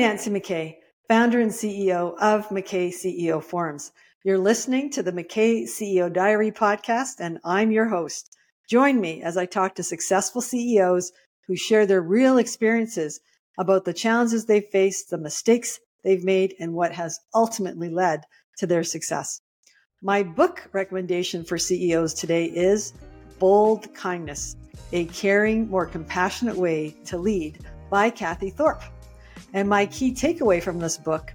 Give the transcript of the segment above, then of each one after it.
Nancy MacKay, founder and CEO of MacKay CEO Forums. You're listening to the MacKay CEO Diary podcast, and I'm your host. Join me as I talk to successful CEOs who share their real experiences about the challenges they've faced, the mistakes they've made, and what has ultimately led to their success. My book recommendation for CEOs today is Bold Kindness, a caring, more compassionate way to lead by Cathy Thorpe. And my key takeaway from this book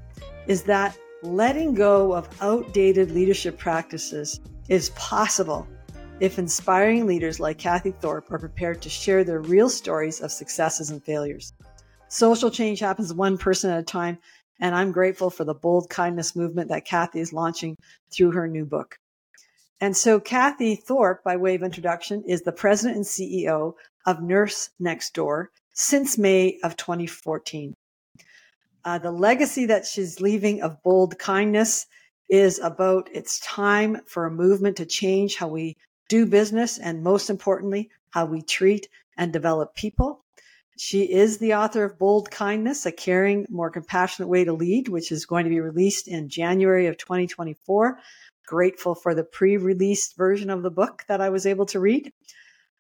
is that letting go of outdated leadership practices is possible if inspiring leaders like Cathy Thorpe are prepared to share their real stories of successes and failures. Social change happens one person at a time, and I'm grateful for the bold kindness movement that Cathy is launching through her new book. And so, Cathy Thorpe, by way of introduction, is the president and CEO of Nurse Next Door since May of 2014. Uh, the legacy that she's leaving of bold kindness is about it's time for a movement to change how we do business and most importantly, how we treat and develop people. She is the author of Bold Kindness, a caring, more compassionate way to lead, which is going to be released in January of 2024. Grateful for the pre released version of the book that I was able to read.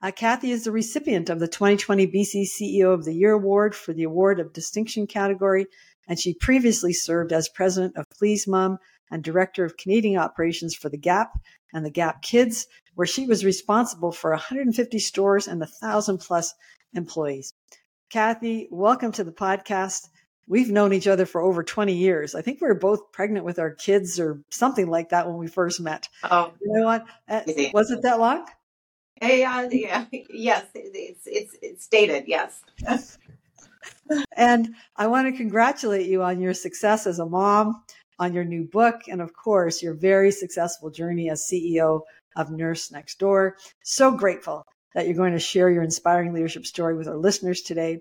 Uh, Cathy is the recipient of the 2020 BC CEO of the Year Award for the Award of Distinction category and she previously served as president of Please Mom and director of Canadian operations for The Gap and The Gap Kids, where she was responsible for 150 stores and 1,000 plus employees. Cathy, welcome to the podcast. We've known each other for over 20 years. I think we were both pregnant with our kids or something like that when we first met. Oh, you know what? Uh, was it that long? Hey, uh, yeah, yes, it's, it's, it's dated, yes. and I want to congratulate you on your success as a mom, on your new book, and of course, your very successful journey as CEO of Nurse Next Door. So grateful that you're going to share your inspiring leadership story with our listeners today.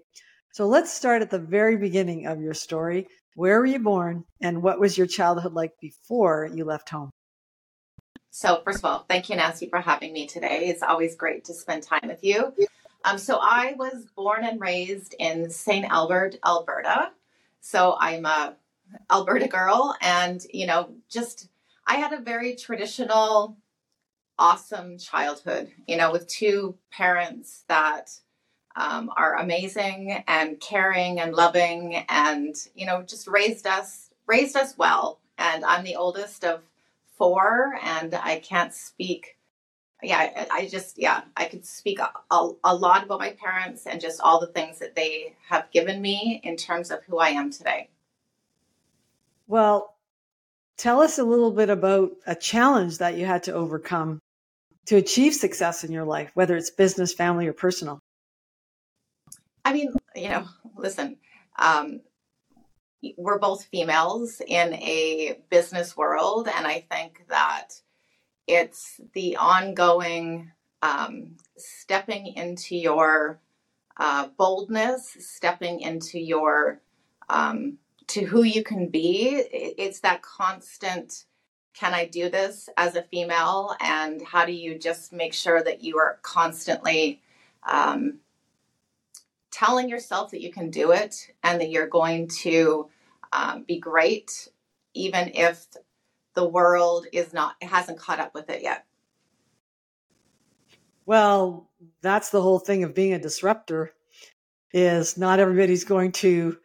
So let's start at the very beginning of your story. Where were you born, and what was your childhood like before you left home? So, first of all, thank you, Nancy, for having me today. It's always great to spend time with you. Um, so I was born and raised in St. Albert, Alberta. So I'm a Alberta girl, and you know, just I had a very traditional, awesome childhood. You know, with two parents that um, are amazing and caring and loving, and you know, just raised us raised us well. And I'm the oldest of four, and I can't speak yeah, I, just, yeah, I could speak a, a, lot about my parents and just all the things that they have given me in terms of who I am today. Well, tell us a little bit about a challenge that you had to overcome to achieve success in your life, whether it's business, family, or personal. I mean, you know, listen, um, we're both females in a business world, and I think that it's the ongoing um, stepping into your uh, boldness, stepping into your um, to who you can be. It's that constant. Can I do this as a female? And how do you just make sure that you are constantly um, telling yourself that you can do it and that you're going to um, be great, even if the world is not it hasn't caught up with it yet. Well that's the whole thing of being a disruptor is not everybody's going to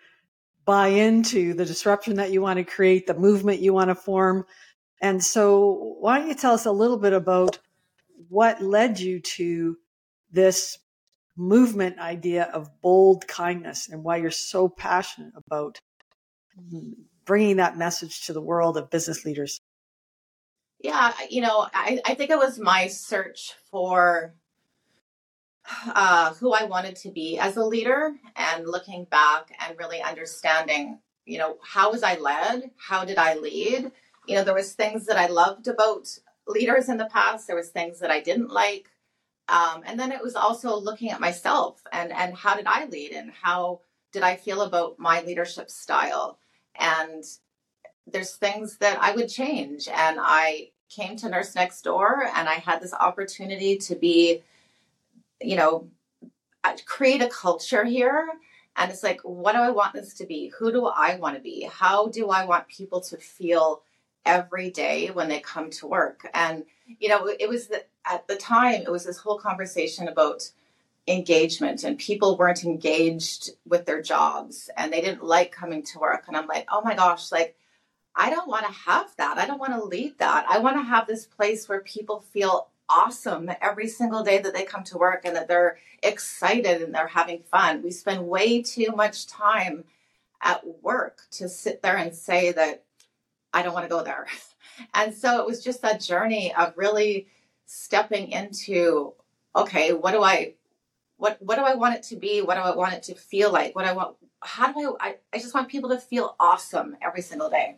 buy into the disruption that you want to create the movement you want to form. And so why don't you tell us a little bit about what led you to this movement idea of bold kindness and why you're so passionate about bringing that message to the world of business leaders? Yeah, you know, I, I think it was my search for uh, who I wanted to be as a leader and looking back and really understanding, you know, how was I led? How did I lead? You know, there was things that I loved about leaders in the past. There was things that I didn't like. Um, and then it was also looking at myself and, and how did I lead and how did I feel about my leadership style? And there's things that I would change. And I came to Nurse Next Door and I had this opportunity to be, you know, uh, create a culture here And it's like, what do I want this to be? Who do I want to be? How do I want people to feel every day when they come to work? And, you know, it was the, at the time, it was this whole conversation about engagement and people weren't engaged with their jobs and they didn't like coming to work. And I'm like, oh my gosh, like, I don't want to have that. I don't want to lead that. I want to have this place where people feel awesome every single day that they come to work and that they're excited and they're having fun. We spend way too much time at work to sit there and say that I don't want to go there. And so it was just that journey of really stepping into okay, what do I what what do I want it to be? What do I want it to feel like? What I want how do I I, I just want people to feel awesome every single day.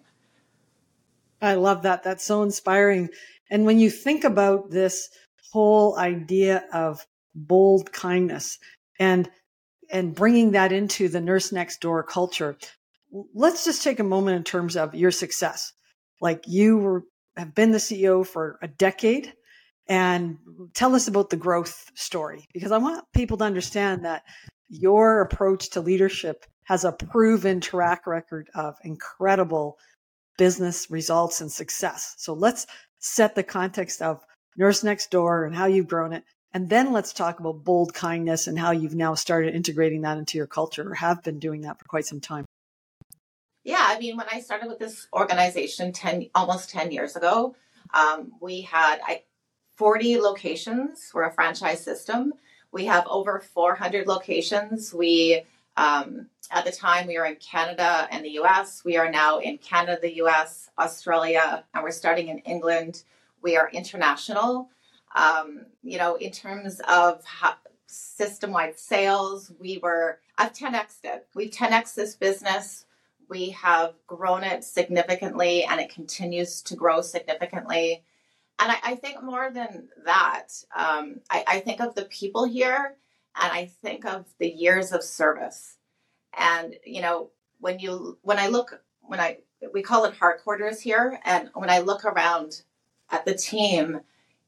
I love that. That's so inspiring. And when you think about this whole idea of bold kindness and and bringing that into the nurse next door culture, let's just take a moment in terms of your success. Like you were have been the CEO for a decade and tell us about the growth story because I want people to understand that your approach to leadership has a proven track record of incredible business results and success. So let's set the context of Nurse Next Door and how you've grown it. And then let's talk about bold kindness and how you've now started integrating that into your culture or have been doing that for quite some time. Yeah, I mean, when I started with this organization 10, almost 10 years ago, um, we had I, 40 locations. We're a franchise system. We have over 400 locations. We um, at the time, we were in Canada and the US. We are now in Canada, the US, Australia, and we're starting in England. We are international. Um, you know, in terms of system wide sales, we were, I've 10xed it. We've 10xed this business. We have grown it significantly and it continues to grow significantly. And I, I think more than that, um, I, I think of the people here and I think of the years of service. And you know, when you when I look when I we call it heart quarters here, and when I look around at the team,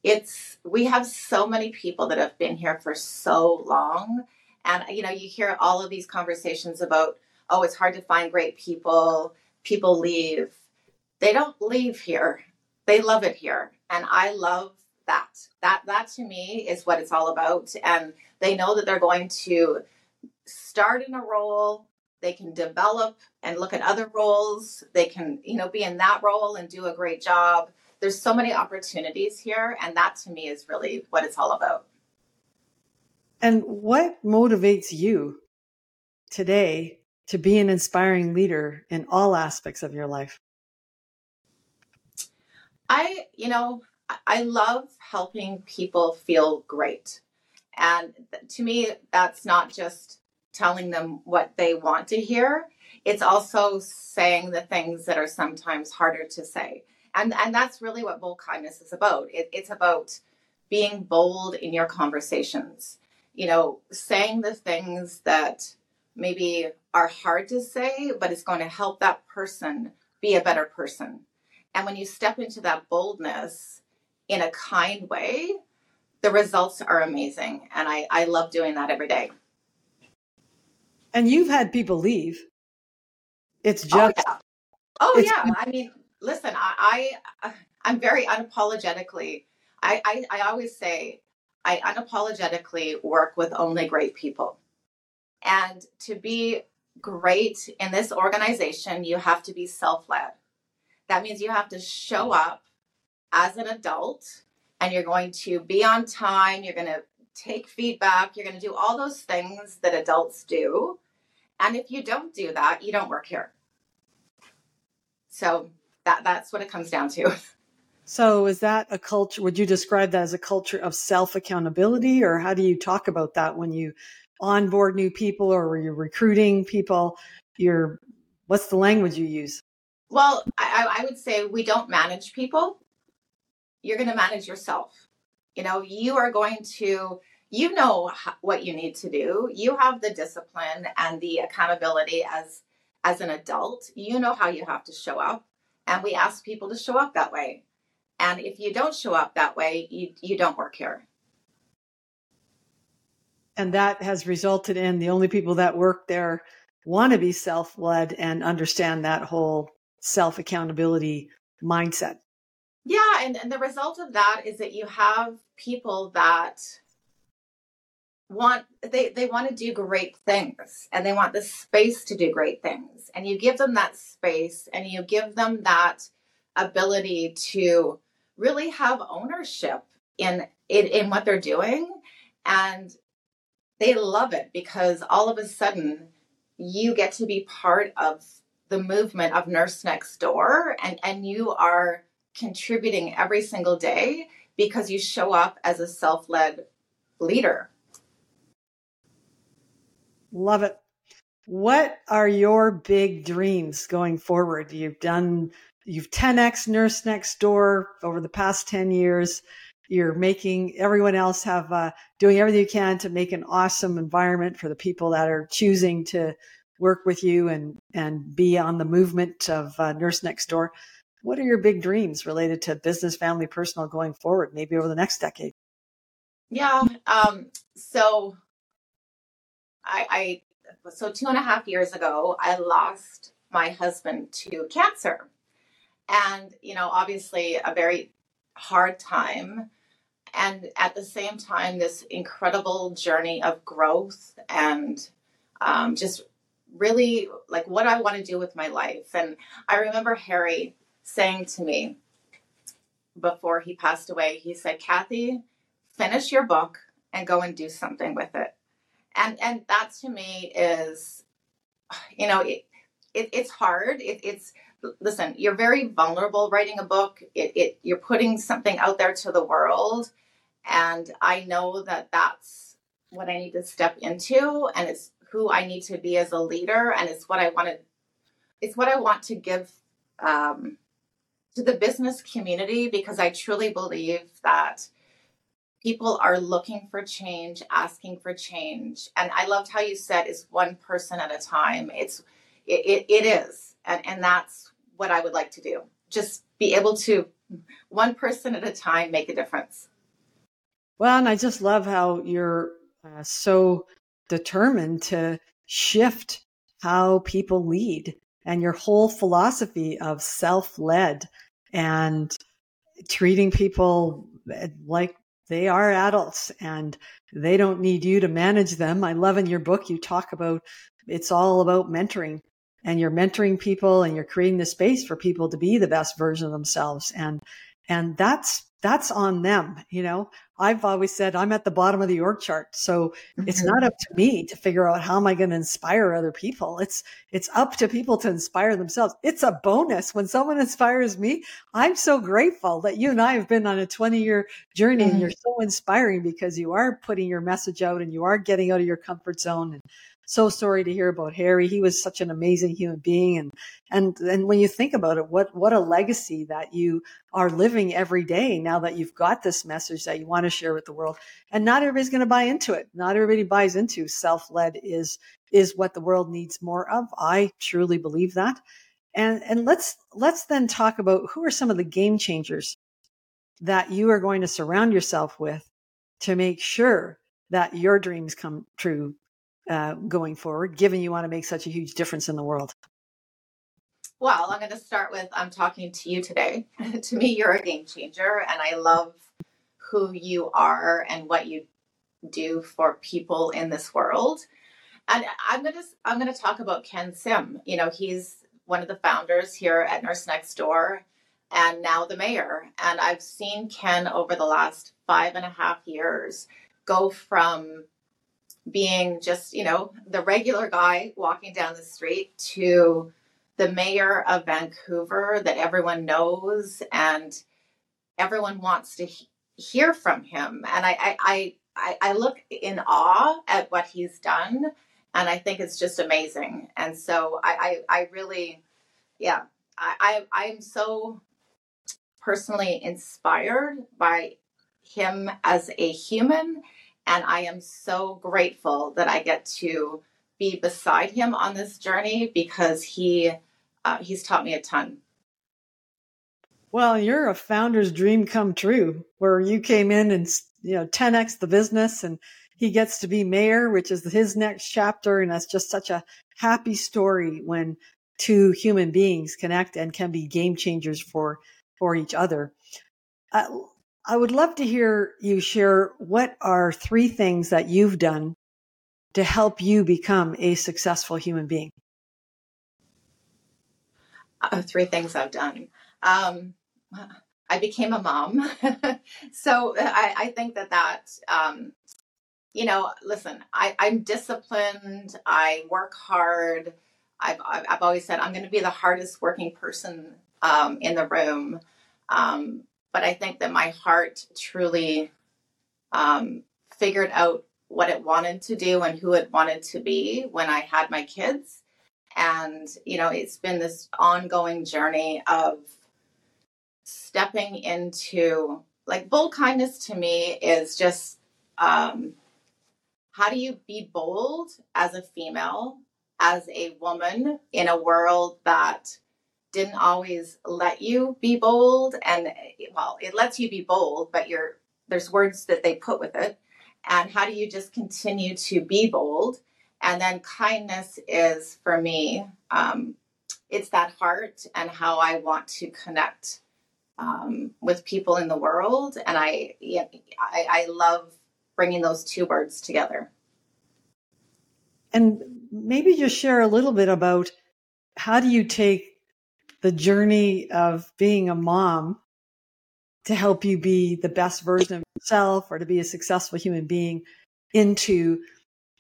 it's we have so many people that have been here for so long. And you know, you hear all of these conversations about, oh, it's hard to find great people, people leave. They don't leave here. They love it here. And I love that. That that to me is what it's all about. And they know that they're going to start in a role, they can develop and look at other roles, they can, you know, be in that role and do a great job. There's so many opportunities here and that to me is really what it's all about. And what motivates you today to be an inspiring leader in all aspects of your life? I, you know, I love helping people feel great. And to me, that's not just telling them what they want to hear, it's also saying the things that are sometimes harder to say. And, and that's really what bold kindness is about. It, it's about being bold in your conversations, you know, saying the things that maybe are hard to say, but it's going to help that person be a better person. And when you step into that boldness, in a kind way, the results are amazing. And I, I love doing that every day. And you've had people leave. It's oh, just. Oh, yeah. Oh, it's, yeah. I mean, listen, I, I, uh, I'm very unapologetically, I, I, I always say, I unapologetically work with only great people. And to be great in this organization, you have to be self led. That means you have to show up as an adult and you're going to be on time, you're going to take feedback, you're going to do all those things that adults do. And if you don't do that, you don't work here. So that that's what it comes down to. So is that a culture would you describe that as a culture of self-accountability or how do you talk about that when you onboard new people or you're recruiting people? You're what's the language you use? Well, I, I would say we don't manage people you're going to manage yourself. You know, you are going to, you know what you need to do. You have the discipline and the accountability as as an adult. You know how you have to show up, and we ask people to show up that way. And if you don't show up that way, you you don't work here. And that has resulted in the only people that work there want to be self led and understand that whole self accountability mindset. Yeah. And, and the result of that is that you have people that want they they want to do great things and they want the space to do great things and you give them that space and you give them that ability to really have ownership in in, in what they're doing and they love it because all of a sudden you get to be part of the movement of nurse next door and and you are contributing every single day because you show up as a self-led leader Love it. What are your big dreams going forward? You've done, you've 10x Nurse Next Door over the past 10 years. You're making everyone else have, uh, doing everything you can to make an awesome environment for the people that are choosing to work with you and, and be on the movement of uh, Nurse Next Door. What are your big dreams related to business, family, personal going forward, maybe over the next decade? Yeah. Um, so I, I so two and a half years ago, I lost my husband to cancer. And, you know, obviously a very hard time. And at the same time, this incredible journey of growth and um, just really like what I want to do with my life. And I remember Harry saying to me before he passed away, he said, Cathy, finish your book and go and do something with it. And and that to me is you know it, it it's hard. It, it's listen you're very vulnerable writing a book. It, it you're putting something out there to the world. And i know that that's what i need to step into. And it's who i need to be as a leader and it's what i want to it's what i want to give um, to the business community because i truly believe that people are looking for change, asking for change. And I loved how you said it's one person at a time. It's it, it, it is. And and that's what I would like to do. Just be able to one person at a time make a difference. Well, and I just love how you're uh, so determined to shift how people lead and your whole philosophy of self-led and treating people uh, like they are adults and they don't need you to manage them. I love in your book, you talk about it's all about mentoring and you're mentoring people and you're creating the space for people to be the best version of themselves. And, and that's that's on them. You know, I've always said I'm at the bottom of the org chart. So mm-hmm. it's not up to me to figure out how am I going to inspire other people. It's, it's up to people to inspire themselves. It's a bonus when someone inspires me. I'm so grateful that you and I have been on a 20 year journey mm-hmm. and you're so inspiring because you are putting your message out and you are getting out of your comfort zone and so sorry to hear about Harry. He was such an amazing human being. And, and, and when you think about it, what, what a legacy that you are living every day now that you've got this message that you want to share with the world. And not everybody's going to buy into it. Not everybody buys into self-led is, is what the world needs more of. I truly believe that. And, and let's, let's then talk about who are some of the game changers that you are going to surround yourself with to make sure that your dreams come true uh, going forward, given you want to make such a huge difference in the world? Well, I'm going to start with I'm talking to you today. to me, you're a game changer, and I love who you are and what you do for people in this world. And I'm going to I'm going to talk about Ken Sim. You know, he's one of the founders here at Nurse Next Door and now the mayor. And I've seen Ken over the last five and a half years go from being just, you know, the regular guy walking down the street to the mayor of Vancouver that everyone knows and everyone wants to he- hear from him. And I, I, I, I look in awe at what he's done. And I think it's just amazing. And so I, I, I really, yeah, I, I, I'm so personally inspired by him as a human and I am so grateful that I get to be beside him on this journey because he uh, he's taught me a ton. Well, you're a founder's dream come true, where you came in and you know 10x the business, and he gets to be mayor, which is his next chapter. And that's just such a happy story when two human beings connect and can be game changers for, for each other. Uh, I would love to hear you share what are three things that you've done to help you become a successful human being. Uh, three things I've done. Um, I became a mom. so I, I, think that that, um, you know, listen, I, I'm disciplined. I work hard. I've, I've always said I'm going to be the hardest working person um, in the room. Um, but I think that my heart truly um, figured out what it wanted to do and who it wanted to be when I had my kids. And, you know, it's been this ongoing journey of stepping into like bold kindness to me is just um, how do you be bold as a female, as a woman in a world that didn't always let you be bold and well it lets you be bold but you're there's words that they put with it. And how do you just continue to be bold? And then kindness is for me um, it's that heart and how i want to connect um, with people in the world. And I, I i love bringing those two words together. And maybe just share a little bit about how do you take the journey of being a mom to help you be the best version of yourself or to be a successful human being into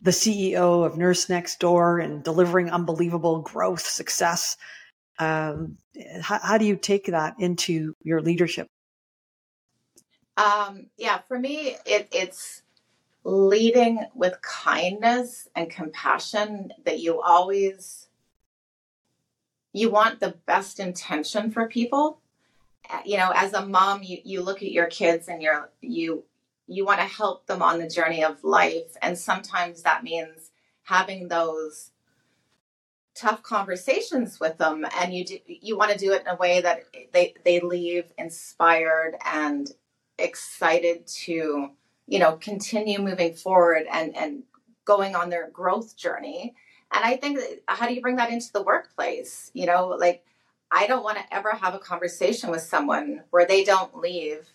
the CEO of Nurse Next Door and delivering unbelievable growth, success. Um, how, how, do you take that into your leadership? Um, yeah, for me, it, it's leading with kindness and compassion that you always you want the best intention for people. Uh, you know as a mom you, you look at your kids and you're you you want to help them on the journey of life. And sometimes that means having those tough conversations with them. And you do, you want to do it in a way that they they leave inspired and excited to you know continue moving forward and and going on their growth journey and I think, how do you bring that into the workplace? You know, like I don't want to ever have a conversation with someone where they don't leave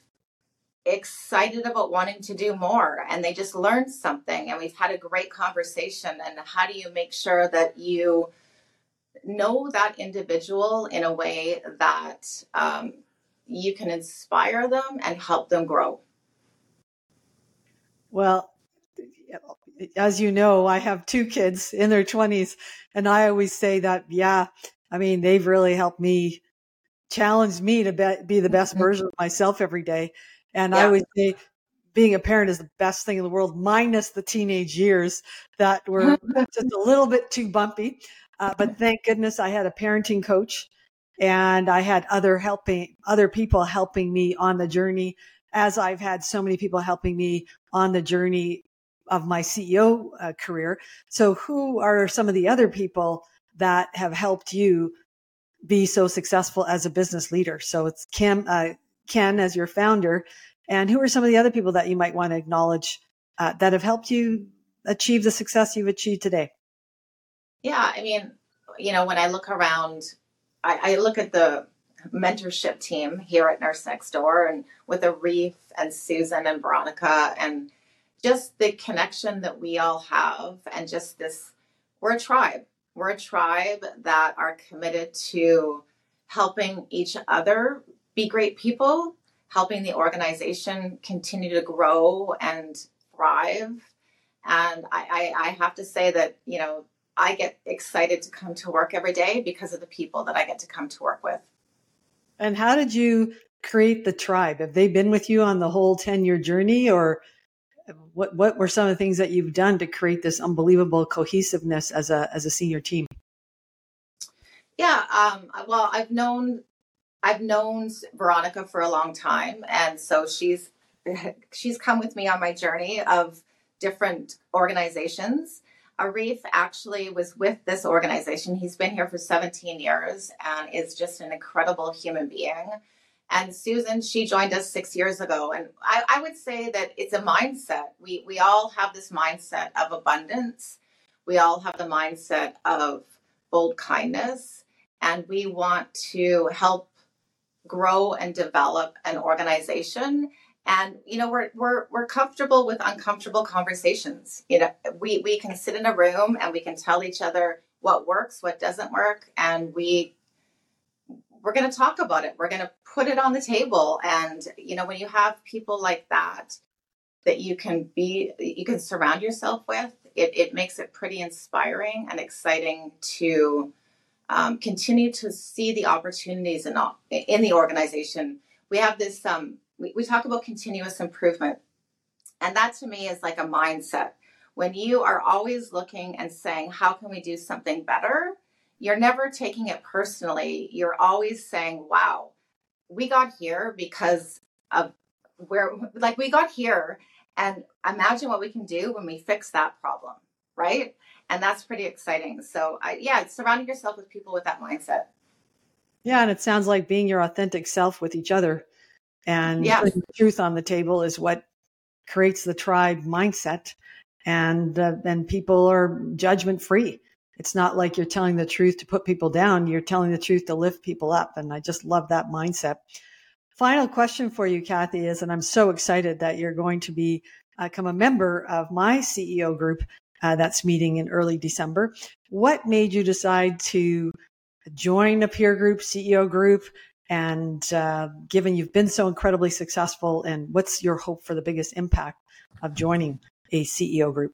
excited about wanting to do more and they just learned something and we've had a great conversation. And how do you make sure that you know that individual in a way that um, you can inspire them and help them grow? Well, as you know, I have two kids in their 20s, and I always say that, yeah, I mean, they've really helped me, challenge me to be, be the best mm-hmm. version of myself every day. And yeah. I always say, being a parent is the best thing in the world, minus the teenage years that were just a little bit too bumpy. Uh, but thank goodness I had a parenting coach and I had other helping, other people helping me on the journey as I've had so many people helping me on the journey of my CEO uh, career. So who are some of the other people that have helped you be so successful as a business leader? So it's Kim, uh, Ken as your founder. And who are some of the other people that you might want to acknowledge uh, that have helped you achieve the success you've achieved today? Yeah, I mean, you know, when I look around, I, I look at the mentorship team here at Nurse Next Door and with Arif and Susan and Veronica and just the connection that we all have and just this we're a tribe. We're a tribe that are committed to helping each other be great people helping the organization continue to grow and thrive. And I, I, I have to say that you know i get excited to come to work every day because of the people that i get to come to work with. And how did you create the tribe? Have they been with you on the whole 10 year journey or what what were some of the things that you've done to create this unbelievable cohesiveness as a as a senior team? Yeah, um, well, I've known I've known Veronica for a long time, and so she's she's come with me on my journey of different organizations. Arif actually was with this organization. He's been here for 17 years and is just an incredible human being. And Susan, she joined us six years ago. And I, I would say that it's a mindset. We, we all have this mindset of abundance, we all have the mindset of bold kindness, and we want to help grow and develop an organization. And you know we're we're we're comfortable with uncomfortable conversations. You know we we can sit in a room and we can tell each other what works what doesn't work. And we we're going to talk about it we're going to put it on the table and you know when you have people like that that you can be you can surround yourself with it, it makes it pretty inspiring and exciting to um, continue to see the opportunities in, in the organization we have this um, we, we talk about continuous improvement. And that to me is like a mindset. When you are always looking and saying, how can we do something better? You're never taking it personally. You're always saying, wow, we got here because of where, like, we got here. And imagine what we can do when we fix that problem, right? And that's pretty exciting. So, I, yeah, surrounding yourself with people with that mindset. Yeah, and it sounds like being your authentic self with each other and yeah. putting truth on the table is what creates the tribe mindset. And uh, and people are judgment free. It's not like you're telling the truth to put people down. You're telling the truth to lift people up. And I just love that mindset. Final question for you, Cathy, is, and I'm so excited that you're going to be uh, become a member of my CEO group uh, that's meeting in early December. What made you decide to join a peer group, CEO group? And uh, given you've been so incredibly successful, and what's your hope for the biggest impact of joining a CEO group?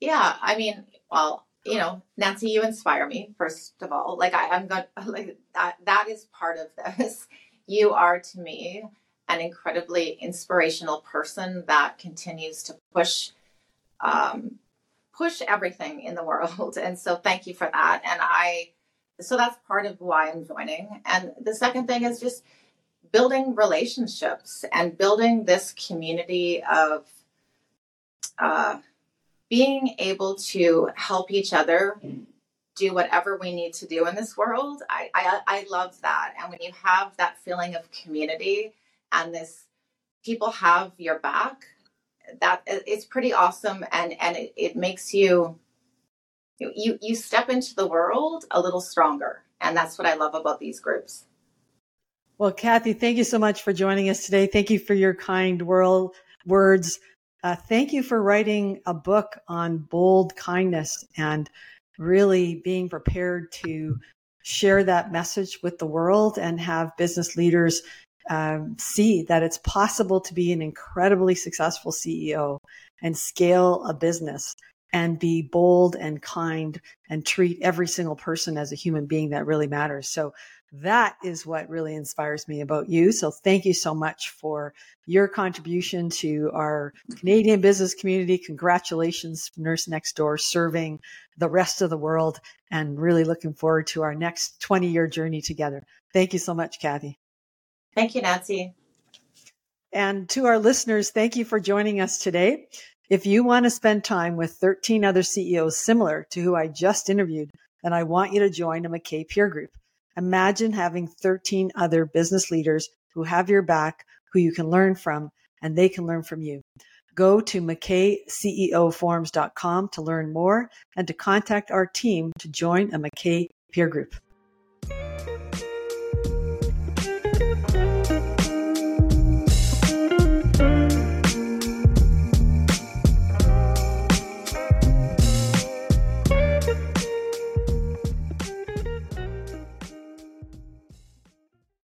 Yeah, I mean, well, you know, Nancy, you inspire me. First of all, like I, am going like that. That is part of this. You are to me an incredibly inspirational person that continues to push um, push everything in the world. And so thank you for that. And I so that's part of why I'm joining. And the second thing is just building relationships and building this community of uh, being able to help each other do whatever we need to do in this world. I, I, I love that. And when you have that feeling of community and this people have your back, that it's pretty awesome and, and it, it makes you you you step into the world a little stronger and that's what i love about these groups well cathy thank you so much for joining us today thank you for your kind world words uh, thank you for writing a book on bold kindness and really being prepared to share that message with the world and have business leaders um, see that it's possible to be an incredibly successful CEO and scale a business and be bold and kind and treat every single person as a human being that really matters. So that is what really inspires me about you. So thank you so much for your contribution to our Canadian business community. Congratulations, Nurse Next Door, serving the rest of the world and really looking forward to our next 20 year journey together. Thank you so much, Cathy. Thank you, Nancy. And to our listeners, thank you for joining us today. If you want to spend time with 13 other CEOs similar to who I just interviewed, then I want you to join a MacKay peer group. Imagine having 13 other business leaders who have your back, who you can learn from, and they can learn from you. Go to MacKayCEOforums.com to learn more and to contact our team to join a MacKay peer group.